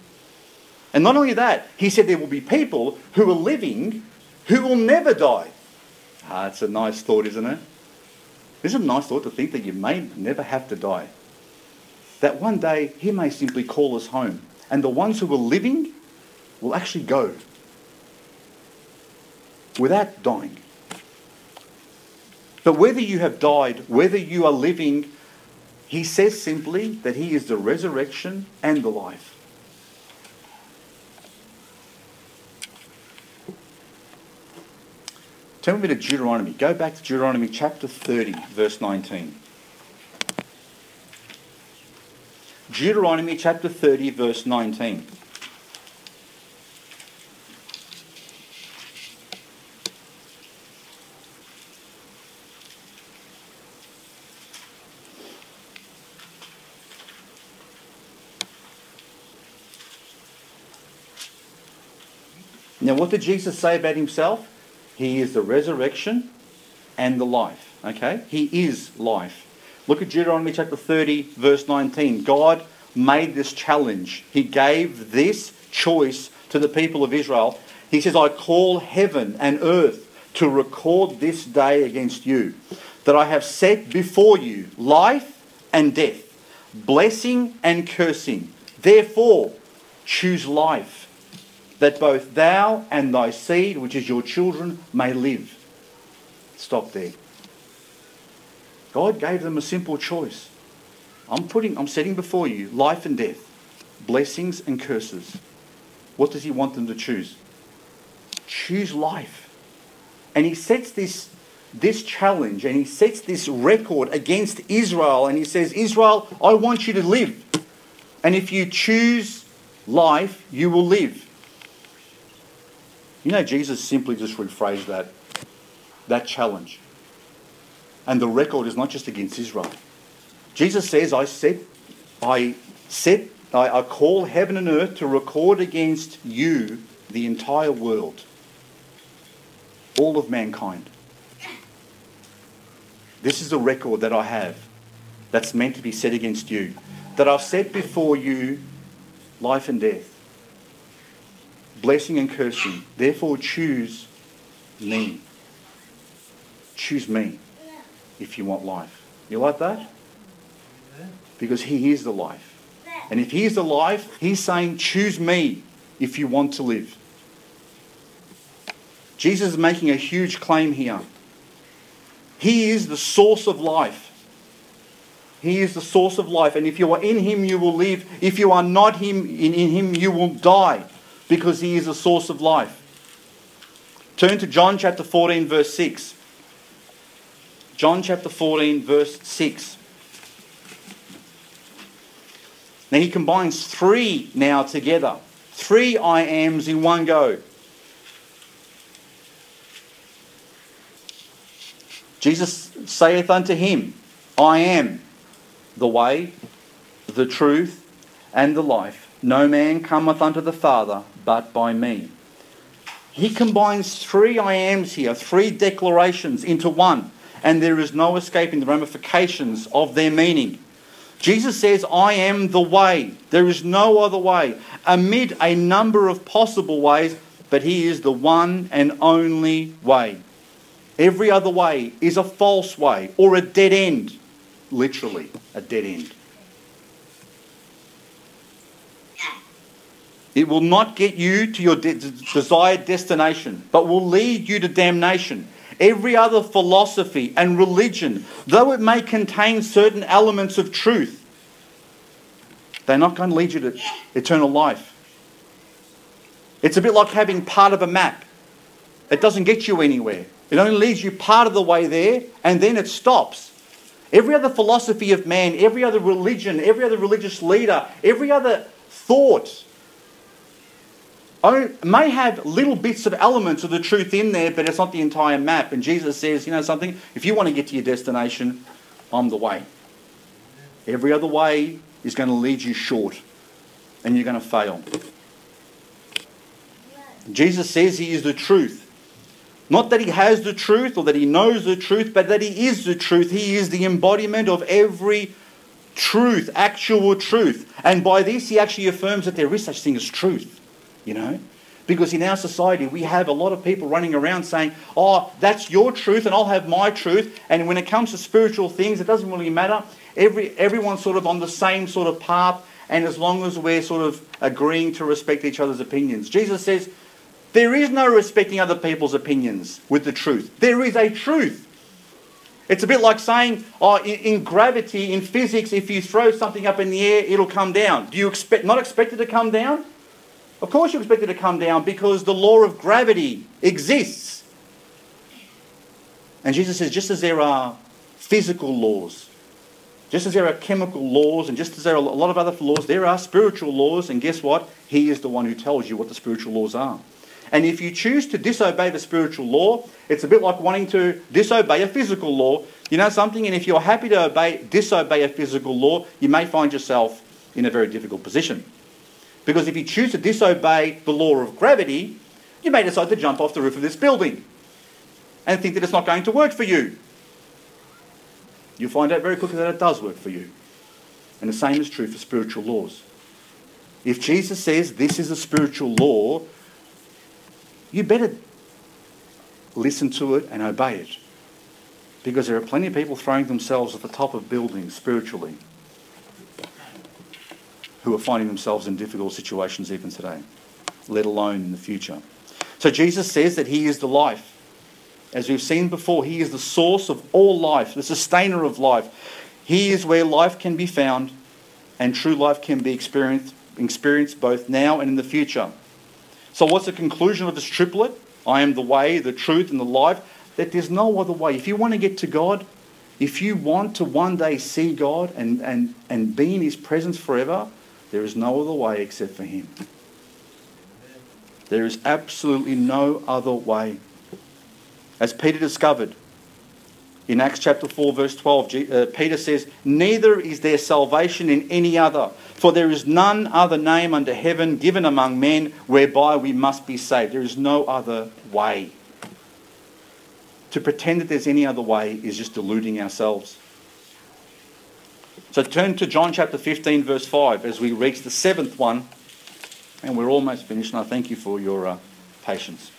And not only that, he said there will be people who are living who will never die. Ah, it's a nice thought, isn't it? Isn't it a nice thought to think that you may never have to die? That one day he may simply call us home. And the ones who are living will actually go without dying. But whether you have died, whether you are living, he says simply that he is the resurrection and the life. Turn with me to Deuteronomy. Go back to Deuteronomy chapter 30, verse 19. Deuteronomy chapter 30, verse 19. Now, what did Jesus say about himself? He is the resurrection and the life. Okay? He is life. Look at Deuteronomy chapter 30, verse 19. God made this challenge. He gave this choice to the people of Israel. He says, I call heaven and earth to record this day against you, that I have set before you life and death, blessing and cursing. Therefore, choose life that both thou and thy seed, which is your children, may live. Stop there. God gave them a simple choice. I'm putting, I'm setting before you life and death, blessings and curses. What does he want them to choose? Choose life. And he sets this, this challenge and he sets this record against Israel and he says, Israel, I want you to live. And if you choose life, you will live. You know, Jesus simply just rephrased that, that challenge. And the record is not just against Israel. Jesus says, I set, I set, I, I call heaven and earth to record against you the entire world, all of mankind. This is a record that I have that's meant to be set against you. That I've set before you life and death blessing and cursing. Therefore, choose me. Choose me if you want life. You like that? Because He is the life. And if He is the life, He's saying, choose me if you want to live. Jesus is making a huge claim here. He is the source of life. He is the source of life. And if you are in Him, you will live. If you are not him, in, in Him, you will die because he is the source of life. Turn to John chapter 14, verse 6. John chapter 14, verse 6. Now he combines three now together. Three I ams in one go. Jesus saith unto him, I am the way, the truth, and the life. No man cometh unto the Father but by me. He combines three I ams here, three declarations into one, and there is no escaping the ramifications of their meaning. Jesus says, I am the way. There is no other way. Amid a number of possible ways, but He is the one and only way. Every other way is a false way or a dead end. Literally, a dead end. It will not get you to your de- desired destination, but will lead you to damnation. Every other philosophy and religion, though it may contain certain elements of truth, they're not going to lead you to eternal life. It's a bit like having part of a map. It doesn't get you anywhere. It only leads you part of the way there and then it stops. Every other philosophy of man, every other religion, every other religious leader, every other thought may have little bits of elements of the truth in there, but it's not the entire map. And Jesus says, you know something? If you want to get to your destination, I'm the way. Every other way is going to lead you short, and you're going to fail. Jesus says he is the truth. Not that he has the truth or that he knows the truth, but that he is the truth. He is the embodiment of every truth, actual truth. And by this, he actually affirms that there is such thing as truth you know? Because in our society, we have a lot of people running around saying, oh, that's your truth and I'll have my truth. And when it comes to spiritual things, it doesn't really matter. Every, everyone's sort of on the same sort of path. And as long as we're sort of agreeing to respect each other's opinions, Jesus says, there is no respecting other people's opinions with the truth. There is a truth. It's a bit like saying, oh, in, in, gravity, in physics, if you throw something up in the air, it'll come down. Do you expect not expect it to come down? Of course you expect it to come down because the law of gravity exists. And Jesus says, just as there are physical laws, just as there are chemical laws, and just as there are a lot of other laws, there are spiritual laws, and guess what? He is the one who tells you what the spiritual laws are. And if you choose to disobey the spiritual law, it's a bit like wanting to disobey a physical law. You know something? And if you're happy to obey, disobey a physical law, you may find yourself in a very difficult position. Because if you choose to disobey the law of gravity, you may decide to jump off the roof of this building and think that it's not going to work for you. You'll find out very quickly that it does work for you. And the same is true for spiritual laws. If Jesus says this is a spiritual law, you better listen to it and obey it. Because there are plenty of people throwing themselves at the top of buildings spiritually who are finding themselves in difficult situations even today, let alone in the future. So Jesus says that He is the life. As we've seen before, He is the source of all life, the sustainer of life. He is where life can be found and true life can be experienced, experienced both now and in the future. So, what's the conclusion of this triplet? I am the way, the truth, and the life. That there's no other way. If you want to get to God, if you want to one day see God and, and, and be in His presence forever, there is no other way except for Him. There is absolutely no other way. As Peter discovered in Acts chapter 4, verse 12, uh, Peter says, Neither is there salvation in any other, for there is none other name under heaven given among men whereby we must be saved. There is no other way. To pretend that there's any other way is just deluding ourselves. So turn to John chapter 15, verse 5, as we reach the seventh one, and we're almost finished, and I thank you for your uh, patience.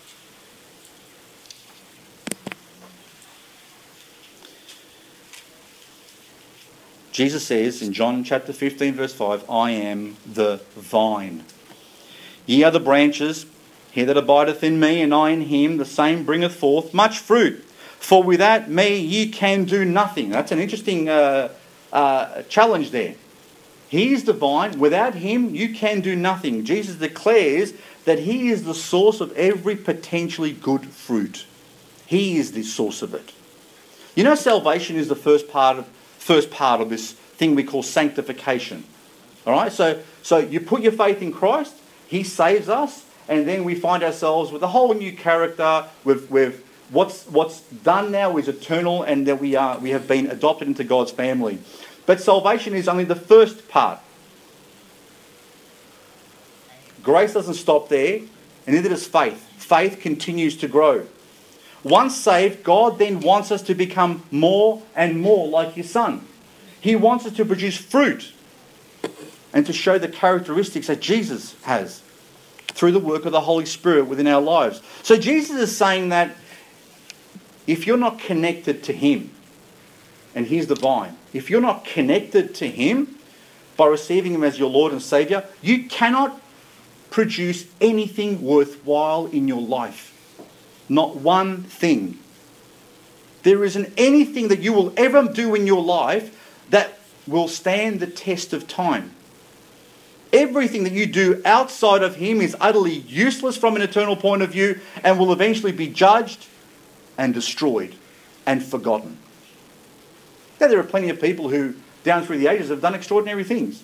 Jesus says in John chapter 15, verse 5, I am the vine. Ye are the branches, he that abideth in me, and I in him, the same bringeth forth much fruit. For without me ye can do nothing. That's an interesting uh, uh, challenge there. He is divine. Without him, you can do nothing. Jesus declares that he is the source of every potentially good fruit. He is the source of it. You know, salvation is the first part of, first part of this thing we call sanctification. All right? So, so you put your faith in Christ, he saves us, and then we find ourselves with a whole new character. With, with what's, what's done now is eternal, and that we, are, we have been adopted into God's family. But salvation is only the first part. Grace doesn't stop there, and neither does faith. Faith continues to grow. Once saved, God then wants us to become more and more like His Son. He wants us to produce fruit and to show the characteristics that Jesus has through the work of the Holy Spirit within our lives. So Jesus is saying that if you're not connected to Him, and He's the vine, if you're not connected to Him by receiving Him as your Lord and Savior, you cannot produce anything worthwhile in your life. Not one thing. There isn't anything that you will ever do in your life that will stand the test of time. Everything that you do outside of Him is utterly useless from an eternal point of view and will eventually be judged and destroyed and forgotten. Now, there are plenty of people who, down through the ages, have done extraordinary things.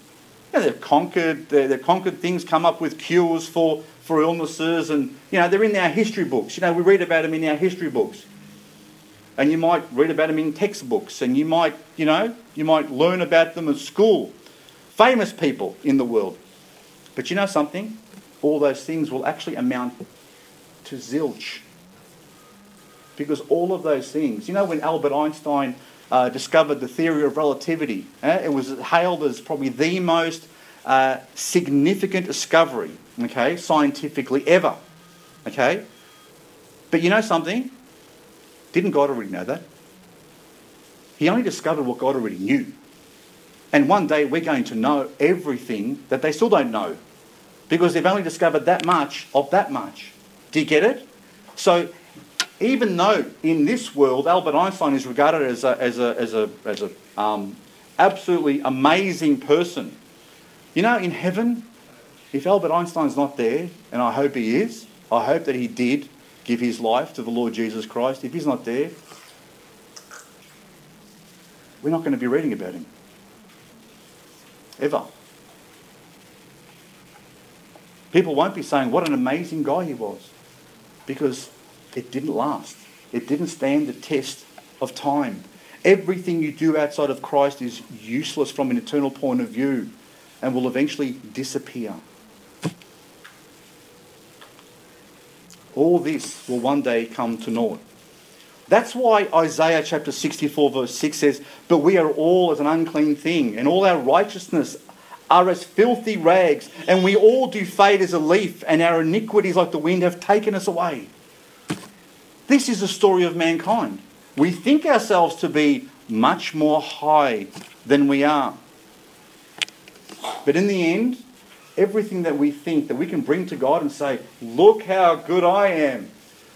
Yeah, they've conquered, they've conquered things, come up with cures for, for illnesses, and you know they're in our history books. You know, we read about them in our history books, and you might read about them in textbooks, and you might, you know, you might learn about them at school. Famous people in the world, but you know something? All those things will actually amount to zilch, because all of those things. You know, when Albert Einstein uh, discovered the theory of relativity. Eh? It was hailed as probably the most uh, significant discovery, okay, scientifically ever. Okay? But you know something? Didn't God already know that? He only discovered what God already knew. And one day we're going to know everything that they still don't know because they've only discovered that much of that much. Do you get it? So even though in this world Albert Einstein is regarded as a, as a, as a, as a um, absolutely amazing person, you know, in heaven, if Albert Einstein's not there, and I hope he is, I hope that he did give his life to the Lord Jesus Christ. If he's not there, we're not going to be reading about him. Ever. People won't be saying what an amazing guy he was because it didn't last. It didn't stand the test of time. Everything you do outside of Christ is useless from an eternal point of view and will eventually disappear. All this will one day come to naught. That's why Isaiah chapter 64, verse 6 says, But we are all as an unclean thing, and all our righteousness are as filthy rags, and we all do fade as a leaf, and our iniquities like the wind have taken us away. This is the story of mankind. We think ourselves to be much more high than we are. But in the end, everything that we think that we can bring to God and say, Look how good I am.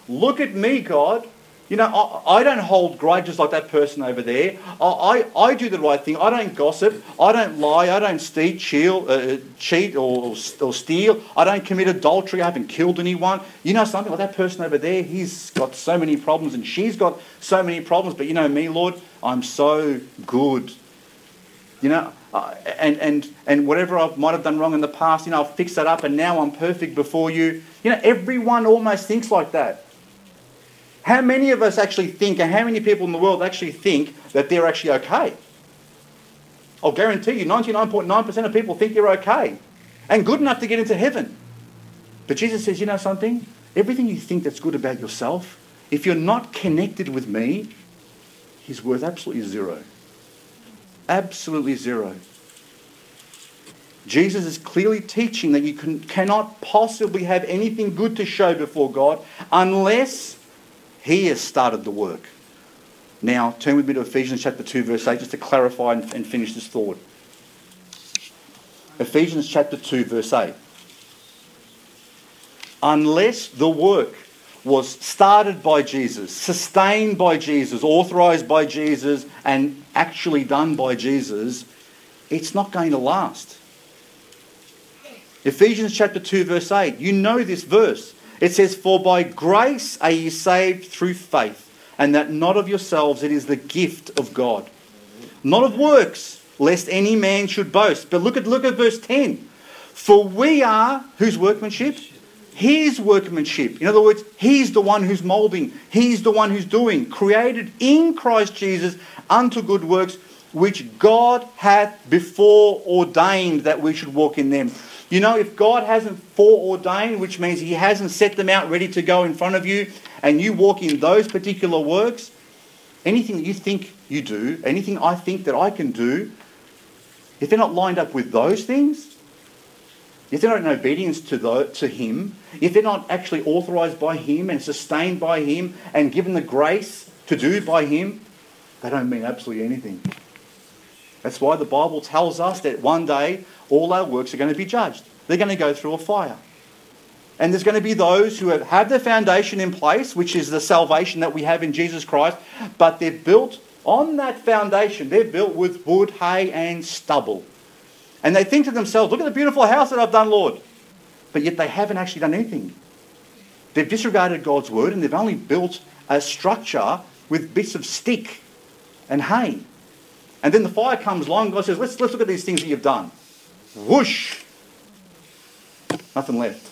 Look at me, God. You know, I, I, don't hold grudges like that person over there. I, I, I, do the right thing. I don't gossip. I don't lie. I don't steal, cheat, uh, cheat or, or steal. I don't commit adultery. I haven't killed anyone. You know something? Like that person over there, he's got so many problems and she's got so many problems. But you know me, Lord, I'm so good. You know, uh, and, and, and whatever I might have done wrong in the past, you know, I'll fix that up and now I'm perfect before you. You know, everyone almost thinks like that. How many of us actually think, and how many people in the world actually think that they're actually okay? I'll guarantee you 99.9% of people think they're okay and good enough to get into heaven. But Jesus says, you know something? Everything you think that's good about yourself, if you're not connected with me, he's worth absolutely zero. Absolutely zero. Jesus is clearly teaching that you can, cannot possibly have anything good to show before God unless he has started the work. Now, turn with me to Ephesians chapter 2, verse 8, just to clarify and, and finish this thought. Ephesians chapter 2, verse 8. Unless the work was started by Jesus, sustained by Jesus, authorized by Jesus, and actually done by Jesus, it's not going to last. Ephesians chapter 2, verse 8. You know this verse. It says, For by grace are ye saved through faith, and that not of yourselves, it is the gift of God. Not of works, lest any man should boast. But look at, look at verse 10. For we are, whose workmanship? His workmanship. In other words, He's the one who's moulding, He's the one who's doing, created in Christ Jesus unto good works, which God hath before ordained that we should walk in them. You know, if God hasn't foreordained, which means He hasn't set them out ready to go in front of you, and you walk in those particular works, anything that you think you do, anything I think that I can do, if they're not lined up with those things, if they're not in obedience to, the, to Him, if they're not actually authorized by Him and sustained by Him and given the grace to do by Him, they don't mean absolutely anything. That's why the Bible tells us that one day all our works are going to be judged. They're going to go through a fire. And there's going to be those who have had the foundation in place, which is the salvation that we have in Jesus Christ, but they're built on that foundation. They're built with wood, hay, and stubble. And they think to themselves, look at the beautiful house that I've done, Lord. But yet they haven't actually done anything. They've disregarded God's word and they've only built a structure with bits of stick and hay. And then the fire comes along, God says, let's, let's look at these things that you've done. Whoosh! Nothing left.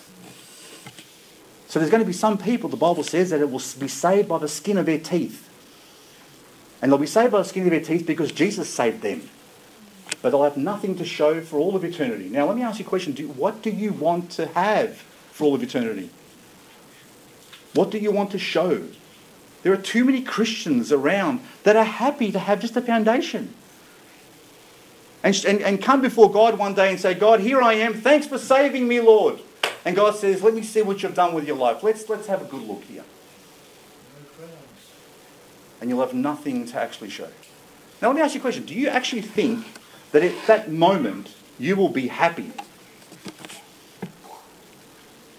So there's going to be some people, the Bible says, that it will be saved by the skin of their teeth. And they'll be saved by the skin of their teeth because Jesus saved them. But they'll have nothing to show for all of eternity. Now, let me ask you a question. Do, what do you want to have for all of eternity? What do you want to show? There are too many Christians around that are happy to have just a foundation. And, and, and come before God one day and say, God, here I am. Thanks for saving me, Lord. And God says, let me see what you've done with your life. Let's, let's have a good look here. And you'll have nothing to actually show. Now, let me ask you a question. Do you actually think that at that moment you will be happy?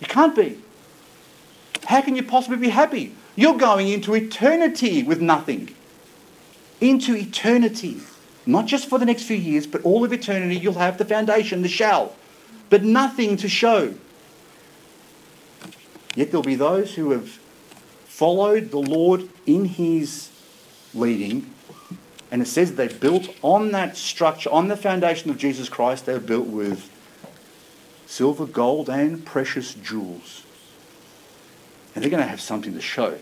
You can't be. How can you possibly be happy? You're going into eternity with nothing. Into eternity. Not just for the next few years, but all of eternity, you'll have the foundation, the shell, but nothing to show. Yet there'll be those who have followed the Lord in his leading, and it says they built on that structure, on the foundation of Jesus Christ, they're built with silver, gold, and precious jewels. And they're going to have something to show.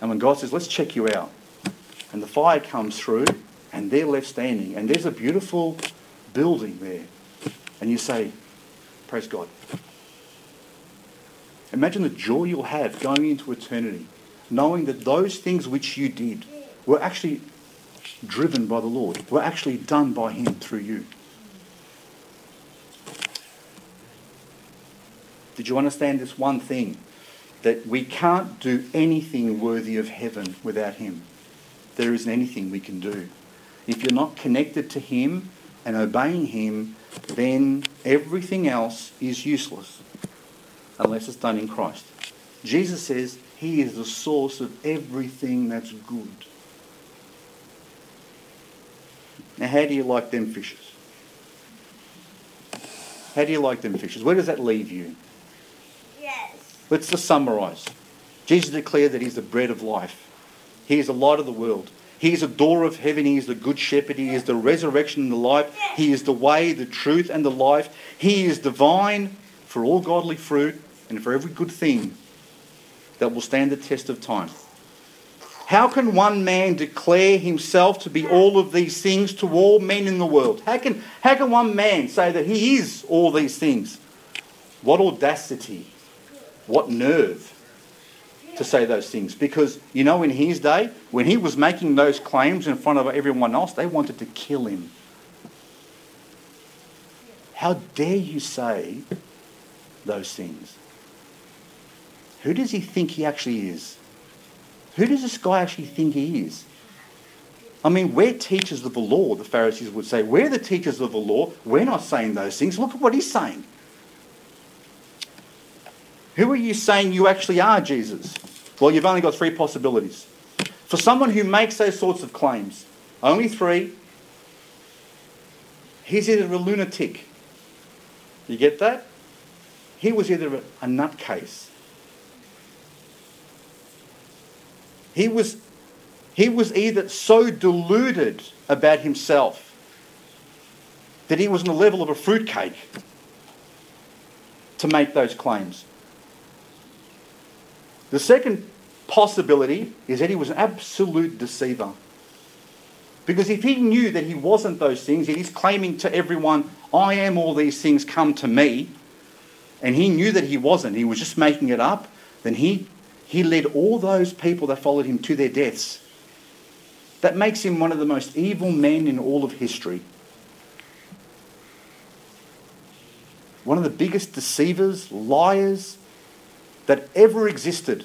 And when God says, let's check you out, and the fire comes through, and they're left standing, and there's a beautiful building there, and you say, Praise God. Imagine the joy you'll have going into eternity, knowing that those things which you did were actually driven by the Lord, were actually done by Him through you. Did you understand this one thing? That we can't do anything worthy of heaven without Him. There isn't anything we can do. If you're not connected to Him and obeying Him, then everything else is useless unless it's done in Christ. Jesus says He is the source of everything that's good. Now, how do you like them fishes? How do you like them fishes? Where does that leave you? Yes. Let's just summarise. Jesus declared that He's the bread of life. He is the light of the world. He is the door of heaven. He is the good shepherd. He is the resurrection and the life. He is the way, the truth, and the life. He is divine for all godly fruit and for every good thing that will stand the test of time. How can one man declare himself to be all of these things to all men in the world? How can, how can one man say that he is all these things? What audacity, what nerve to say those things. Because, you know, in his day, when he was making those claims in front of everyone else, they wanted to kill him. How dare you say those things? Who does he think he actually is? Who does this guy actually think he is? I mean, we're teachers of the law, the Pharisees would say. We're the teachers of the law. We're not saying those things. Look at what he's saying. Who are you saying you actually are, Jesus? Well, you've only got three possibilities. For someone who makes those sorts of claims, only three, he's either a lunatic. You get that? He was either a nutcase. He was, he was either so deluded about himself that he was on the level of a fruitcake to make those claims. The second possibility is that he was an absolute deceiver. Because if he knew that he wasn't those things, yet he's claiming to everyone, I am all these things, come to me, and he knew that he wasn't, he was just making it up, then he, he led all those people that followed him to their deaths. That makes him one of the most evil men in all of history. One of the biggest deceivers, liars, that ever existed.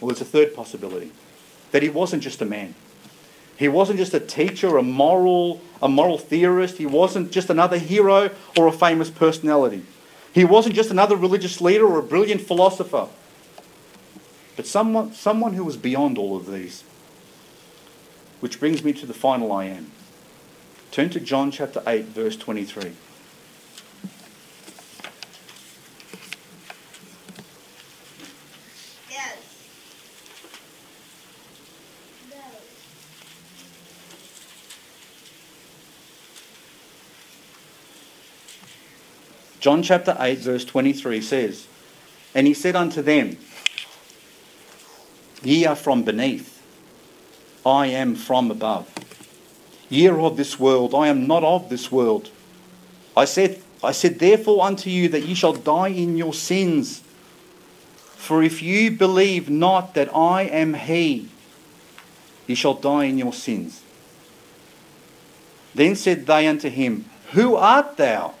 Well, there's a third possibility that he wasn't just a man. He wasn't just a teacher, a moral, a moral theorist. He wasn't just another hero or a famous personality. He wasn't just another religious leader or a brilliant philosopher. But someone, someone who was beyond all of these. Which brings me to the final I am. Turn to John chapter 8, verse 23. John chapter 8, verse 23 says, And he said unto them, Ye are from beneath, I am from above. Ye are of this world, I am not of this world. I said, I said therefore unto you that ye shall die in your sins. For if you believe not that I am He, ye shall die in your sins. Then said they unto him, Who art thou?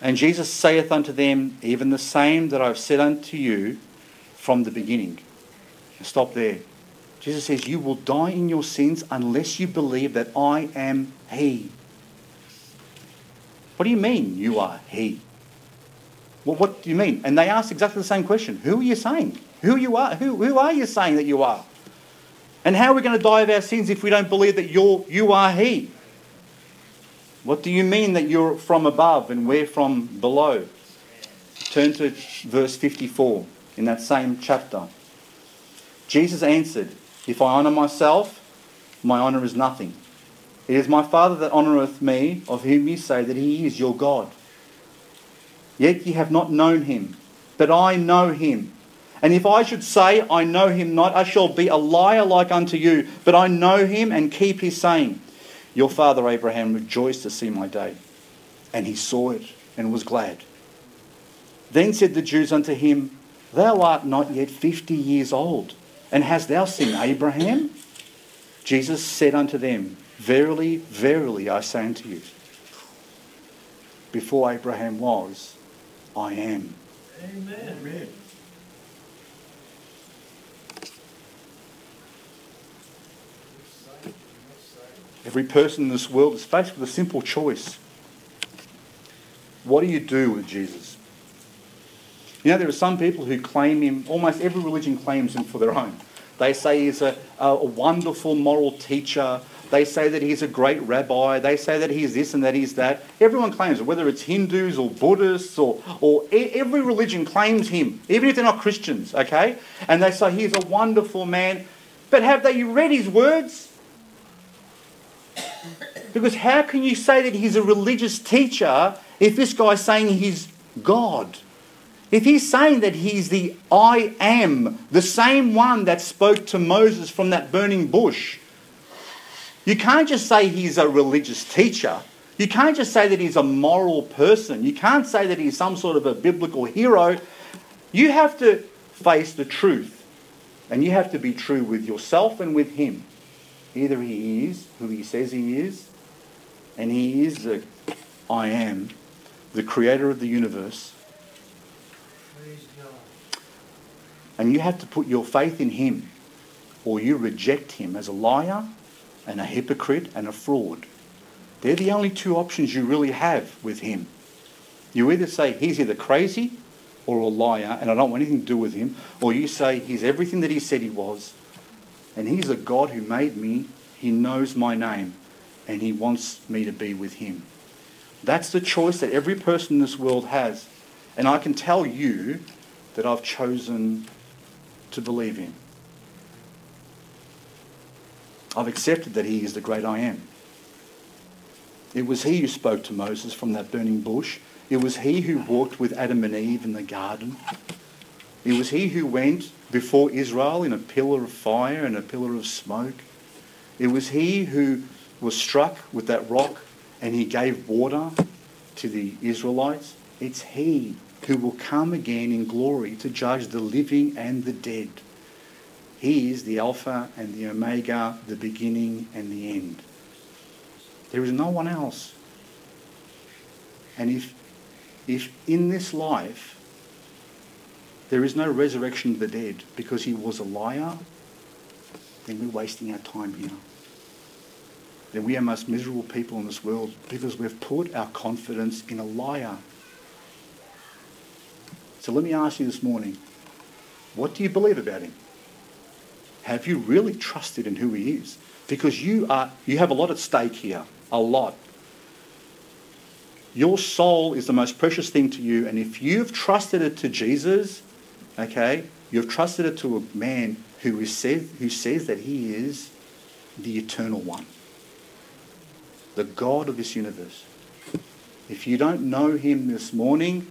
And Jesus saith unto them, Even the same that I have said unto you from the beginning. Stop there. Jesus says, You will die in your sins unless you believe that I am He. What do you mean you are He? Well, what do you mean? And they ask exactly the same question. Who are you saying? Who you are? Who, who are you saying that you are? And how are we going to die of our sins if we don't believe that you're, you are He? What do you mean that you're from above and we're from below? Turn to verse 54 in that same chapter. Jesus answered, If I honour myself, my honour is nothing. It is my Father that honoureth me, of whom ye say that he is your God. Yet ye have not known him, but I know him. And if I should say, I know him not, I shall be a liar like unto you, but I know him and keep his saying. Your father Abraham rejoiced to see my day, and he saw it and was glad. Then said the Jews unto him, Thou art not yet fifty years old, and hast thou seen Abraham? Jesus said unto them, Verily, verily, I say unto you, before Abraham was, I am. Amen. Amen. Every person in this world is faced with a simple choice. What do you do with Jesus? You know, there are some people who claim him, almost every religion claims him for their own. They say he's a, a wonderful moral teacher. They say that he's a great rabbi. They say that he's this and that he's that. Everyone claims it, whether it's Hindus or Buddhists or, or every religion claims him, even if they're not Christians, okay? And they say he's a wonderful man. But have they read his words? Because how can you say that he's a religious teacher if this guy's saying he's God? If he's saying that he's the I am, the same one that spoke to Moses from that burning bush, you can't just say he's a religious teacher. You can't just say that he's a moral person. You can't say that he's some sort of a biblical hero. You have to face the truth. And you have to be true with yourself and with him. Either he is who he says he is, and he is the I am, the creator of the universe. And you have to put your faith in him, or you reject him as a liar and a hypocrite and a fraud. They're the only two options you really have with him. You either say he's either crazy or a liar and I don't want anything to do with him, or you say he's everything that he said he was and he's a God who made me, he knows my name, and he wants me to be with him. That's the choice that every person in this world has. And I can tell you that I've chosen to believe him. I've accepted that he is the great I am. It was he who spoke to Moses from that burning bush. It was he who walked with Adam and Eve in the garden. It was he who went before Israel in a pillar of fire and a pillar of smoke. It was he who was struck with that rock and he gave water to the Israelites. It's he who will come again in glory to judge the living and the dead. He is the Alpha and the Omega, the beginning and the end. There is no one else. And if, if in this life there is no resurrection of the dead because he was a liar, then we're wasting our time here. Then we are most miserable people in this world because we've put our confidence in a liar. So let me ask you this morning what do you believe about him? Have you really trusted in who he is? Because you are you have a lot at stake here. A lot. Your soul is the most precious thing to you, and if you've trusted it to Jesus, Okay? You've trusted it to a man who, is said, who says that he is the eternal one, the God of this universe. If you don't know him this morning,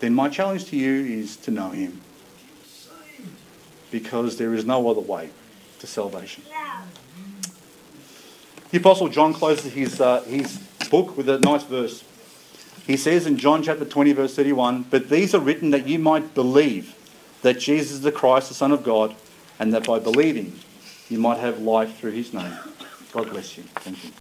then my challenge to you is to know him. Because there is no other way to salvation. The Apostle John closes his, uh, his book with a nice verse. He says in John chapter 20, verse 31, But these are written that you might believe that Jesus is the Christ, the Son of God, and that by believing you might have life through his name. God bless you. Thank you.